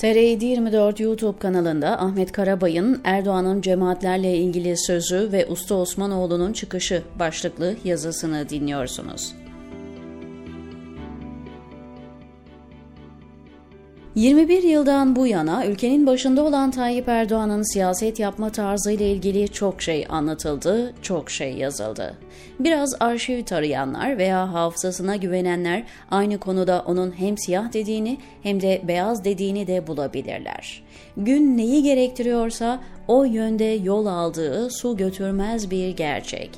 TR 24 YouTube kanalında Ahmet Karabay'ın Erdoğan'ın cemaatlerle ilgili sözü ve Usta Osmanoğlu'nun çıkışı başlıklı yazısını dinliyorsunuz. 21 yıldan bu yana ülkenin başında olan Tayyip Erdoğan'ın siyaset yapma tarzı ile ilgili çok şey anlatıldı, çok şey yazıldı. Biraz arşiv tarayanlar veya hafızasına güvenenler aynı konuda onun hem siyah dediğini hem de beyaz dediğini de bulabilirler. Gün neyi gerektiriyorsa o yönde yol aldığı su götürmez bir gerçek.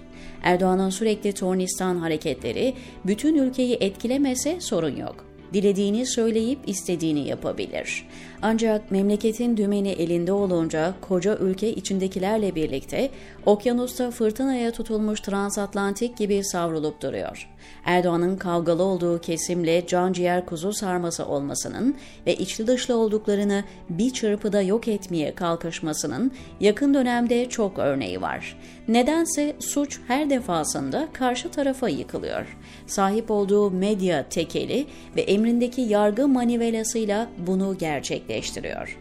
Erdoğan'ın sürekli tornistan hareketleri bütün ülkeyi etkilemese sorun yok dilediğini söyleyip istediğini yapabilir. Ancak memleketin dümeni elinde olunca koca ülke içindekilerle birlikte okyanusta fırtınaya tutulmuş transatlantik gibi savrulup duruyor. Erdoğan'ın kavgalı olduğu kesimle can ciğer kuzu sarması olmasının ve içli dışlı olduklarını bir çırpıda yok etmeye kalkışmasının yakın dönemde çok örneği var. Nedense suç her defasında karşı tarafa yıkılıyor. Sahip olduğu medya tekeli ve emrindeki yargı manivelasıyla bunu gerçekleştiriyor.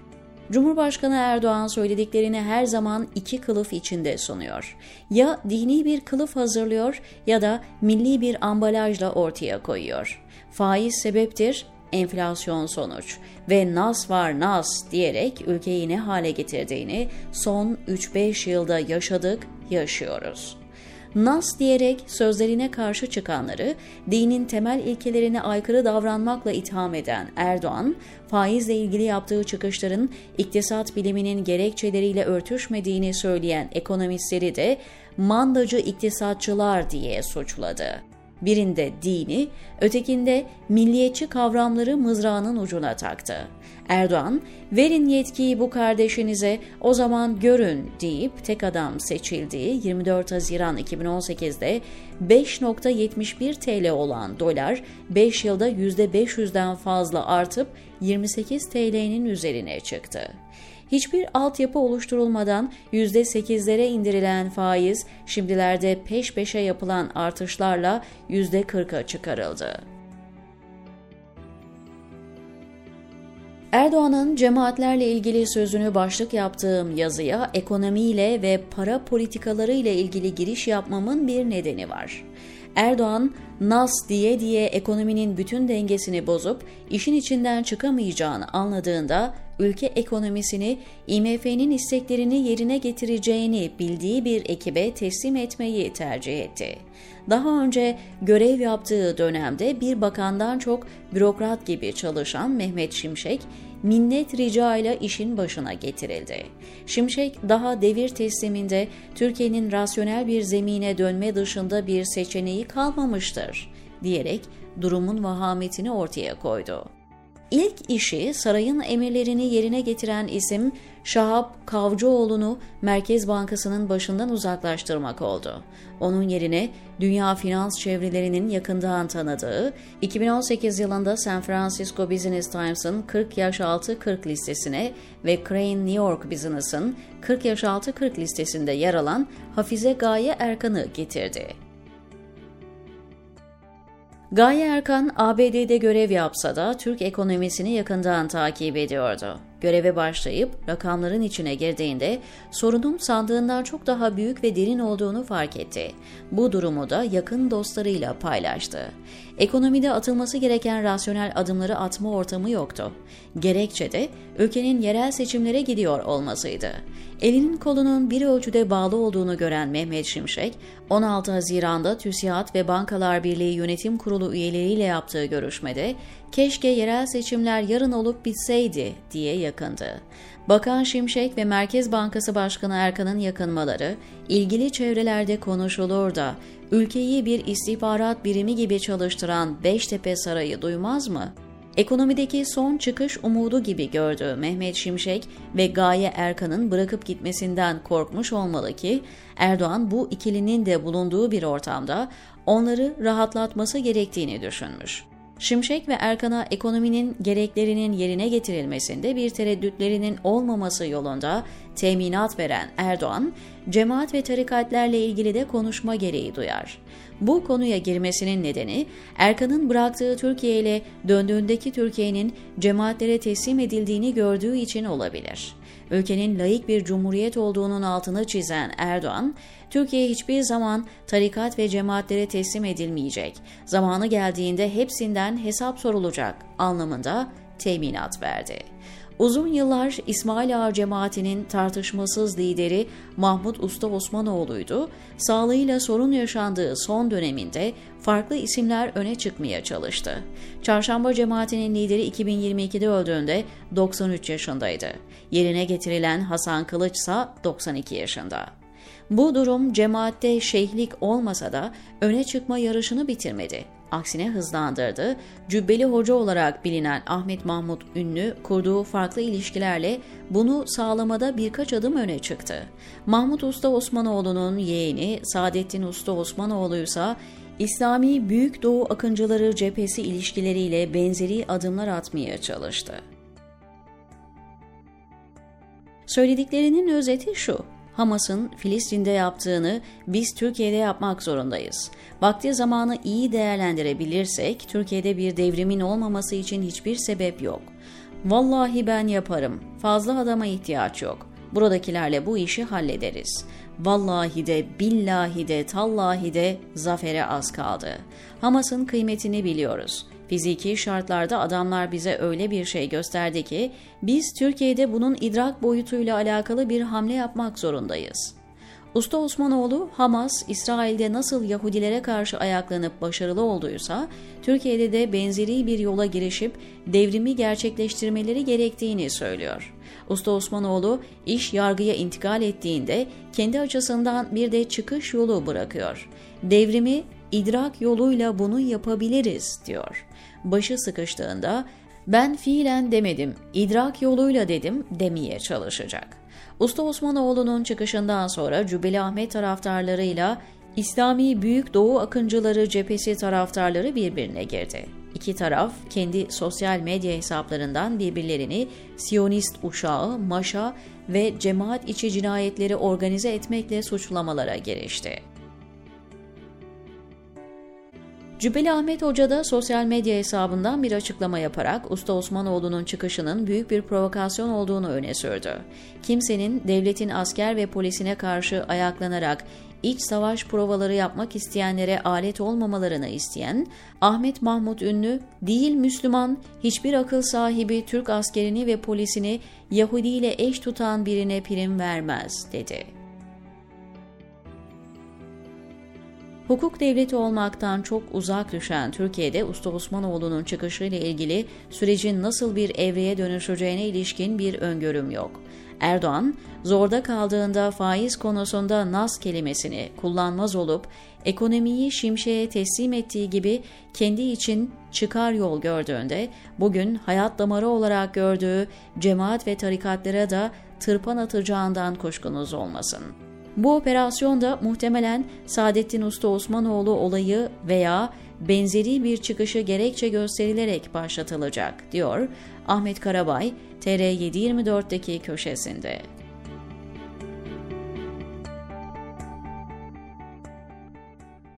Cumhurbaşkanı Erdoğan söylediklerini her zaman iki kılıf içinde sunuyor. Ya dini bir kılıf hazırlıyor ya da milli bir ambalajla ortaya koyuyor. Faiz sebeptir, enflasyon sonuç ve nas var nas diyerek ülkeyi ne hale getirdiğini son 3-5 yılda yaşadık, yaşıyoruz nas diyerek sözlerine karşı çıkanları dinin temel ilkelerine aykırı davranmakla itham eden Erdoğan, faizle ilgili yaptığı çıkışların iktisat biliminin gerekçeleriyle örtüşmediğini söyleyen ekonomistleri de mandacı iktisatçılar diye suçladı. Birinde dini, ötekinde milliyetçi kavramları mızrağının ucuna taktı. Erdoğan, verin yetkiyi bu kardeşinize o zaman görün deyip tek adam seçildiği 24 Haziran 2018'de 5.71 TL olan dolar 5 yılda %500'den fazla artıp 28 TL'nin üzerine çıktı hiçbir altyapı oluşturulmadan %8'lere indirilen faiz şimdilerde peş peşe yapılan artışlarla %40'a çıkarıldı. Erdoğan'ın cemaatlerle ilgili sözünü başlık yaptığım yazıya ekonomiyle ve para politikaları ile ilgili giriş yapmamın bir nedeni var. Erdoğan, nas diye diye ekonominin bütün dengesini bozup işin içinden çıkamayacağını anladığında ülke ekonomisini IMF'nin isteklerini yerine getireceğini bildiği bir ekibe teslim etmeyi tercih etti. Daha önce görev yaptığı dönemde bir bakandan çok bürokrat gibi çalışan Mehmet Şimşek, minnet rica ile işin başına getirildi. Şimşek daha devir tesliminde Türkiye'nin rasyonel bir zemine dönme dışında bir seçeneği kalmamıştır diyerek durumun vahametini ortaya koydu. İlk işi sarayın emirlerini yerine getiren isim Şahap Kavcıoğlu'nu Merkez Bankası'nın başından uzaklaştırmak oldu. Onun yerine dünya finans çevrelerinin yakından tanıdığı, 2018 yılında San Francisco Business Times'ın 40 yaş altı 40 listesine ve Crane New York Business'ın 40 yaş altı 40 listesinde yer alan Hafize Gaye Erkan'ı getirdi. Gaye Erkan ABD'de görev yapsa da Türk ekonomisini yakından takip ediyordu. Göreve başlayıp rakamların içine girdiğinde sorunun sandığından çok daha büyük ve derin olduğunu fark etti. Bu durumu da yakın dostlarıyla paylaştı. Ekonomide atılması gereken rasyonel adımları atma ortamı yoktu. Gerekçe de ülkenin yerel seçimlere gidiyor olmasıydı. Elinin kolunun bir ölçüde bağlı olduğunu gören Mehmet Şimşek, 16 Haziran'da TÜSİAD ve Bankalar Birliği Yönetim Kurulu üyeleriyle yaptığı görüşmede keşke yerel seçimler yarın olup bitseydi diye yakındı. Bakan Şimşek ve Merkez Bankası Başkanı Erkan'ın yakınmaları ilgili çevrelerde konuşulur da ülkeyi bir istihbarat birimi gibi çalıştıran Beştepe Sarayı duymaz mı? Ekonomideki son çıkış umudu gibi gördüğü Mehmet Şimşek ve Gaye Erkan'ın bırakıp gitmesinden korkmuş olmalı ki Erdoğan bu ikilinin de bulunduğu bir ortamda onları rahatlatması gerektiğini düşünmüş. Şimşek ve Erkan'a ekonominin gereklerinin yerine getirilmesinde bir tereddütlerinin olmaması yolunda teminat veren Erdoğan, cemaat ve tarikatlerle ilgili de konuşma gereği duyar. Bu konuya girmesinin nedeni Erkan'ın bıraktığı Türkiye ile döndüğündeki Türkiye'nin cemaatlere teslim edildiğini gördüğü için olabilir. Ülkenin layık bir cumhuriyet olduğunun altını çizen Erdoğan, Türkiye hiçbir zaman tarikat ve cemaatlere teslim edilmeyecek, zamanı geldiğinde hepsinden hesap sorulacak anlamında teminat verdi. Uzun yıllar İsmail Ağa cemaatinin tartışmasız lideri Mahmut Usta Osmanoğlu'ydu. Sağlığıyla sorun yaşandığı son döneminde farklı isimler öne çıkmaya çalıştı. Çarşamba cemaatinin lideri 2022'de öldüğünde 93 yaşındaydı. Yerine getirilen Hasan Kılıç ise 92 yaşında. Bu durum cemaatte şeyhlik olmasa da öne çıkma yarışını bitirmedi aksine hızlandırdı. Cübbeli Hoca olarak bilinen Ahmet Mahmut Ünlü kurduğu farklı ilişkilerle bunu sağlamada birkaç adım öne çıktı. Mahmut Usta Osmanoğlu'nun yeğeni Saadettin Usta Osmanoğlu ise İslami Büyük Doğu Akıncıları cephesi ilişkileriyle benzeri adımlar atmaya çalıştı. Söylediklerinin özeti şu. Hamas'ın Filistin'de yaptığını biz Türkiye'de yapmak zorundayız. Vakti zamanı iyi değerlendirebilirsek Türkiye'de bir devrimin olmaması için hiçbir sebep yok. Vallahi ben yaparım. Fazla adama ihtiyaç yok. Buradakilerle bu işi hallederiz. Vallahi de, billahi de, tallahi de zafere az kaldı. Hamas'ın kıymetini biliyoruz. Fiziki şartlarda adamlar bize öyle bir şey gösterdi ki biz Türkiye'de bunun idrak boyutuyla alakalı bir hamle yapmak zorundayız. Usta Osmanoğlu, Hamas, İsrail'de nasıl Yahudilere karşı ayaklanıp başarılı olduysa, Türkiye'de de benzeri bir yola girişip devrimi gerçekleştirmeleri gerektiğini söylüyor. Usta Osmanoğlu, iş yargıya intikal ettiğinde kendi açısından bir de çıkış yolu bırakıyor. Devrimi idrak yoluyla bunu yapabiliriz diyor. Başı sıkıştığında ben fiilen demedim, idrak yoluyla dedim demeye çalışacak. Usta Osmanoğlu'nun çıkışından sonra Cübbeli Ahmet taraftarlarıyla İslami Büyük Doğu Akıncıları cephesi taraftarları birbirine girdi. İki taraf kendi sosyal medya hesaplarından birbirlerini Siyonist uşağı, maşa ve cemaat içi cinayetleri organize etmekle suçlamalara girişti. Cübbeli Ahmet Hoca da sosyal medya hesabından bir açıklama yaparak Usta Osmanoğlu'nun çıkışının büyük bir provokasyon olduğunu öne sürdü. Kimsenin devletin asker ve polisine karşı ayaklanarak iç savaş provaları yapmak isteyenlere alet olmamalarını isteyen Ahmet Mahmut Ünlü, değil Müslüman, hiçbir akıl sahibi Türk askerini ve polisini Yahudi ile eş tutan birine prim vermez, dedi. Hukuk devleti olmaktan çok uzak düşen Türkiye'de Usta Osmanoğlu'nun çıkışıyla ilgili sürecin nasıl bir evreye dönüşeceğine ilişkin bir öngörüm yok. Erdoğan, zorda kaldığında faiz konusunda nas kelimesini kullanmaz olup ekonomiyi şimşeye teslim ettiği gibi kendi için çıkar yol gördüğünde bugün hayat damarı olarak gördüğü cemaat ve tarikatlara da tırpan atacağından kuşkunuz olmasın.'' Bu operasyonda muhtemelen Saadettin Usta Osmanoğlu olayı veya benzeri bir çıkışı gerekçe gösterilerek başlatılacak, diyor Ahmet Karabay, TR724'deki köşesinde.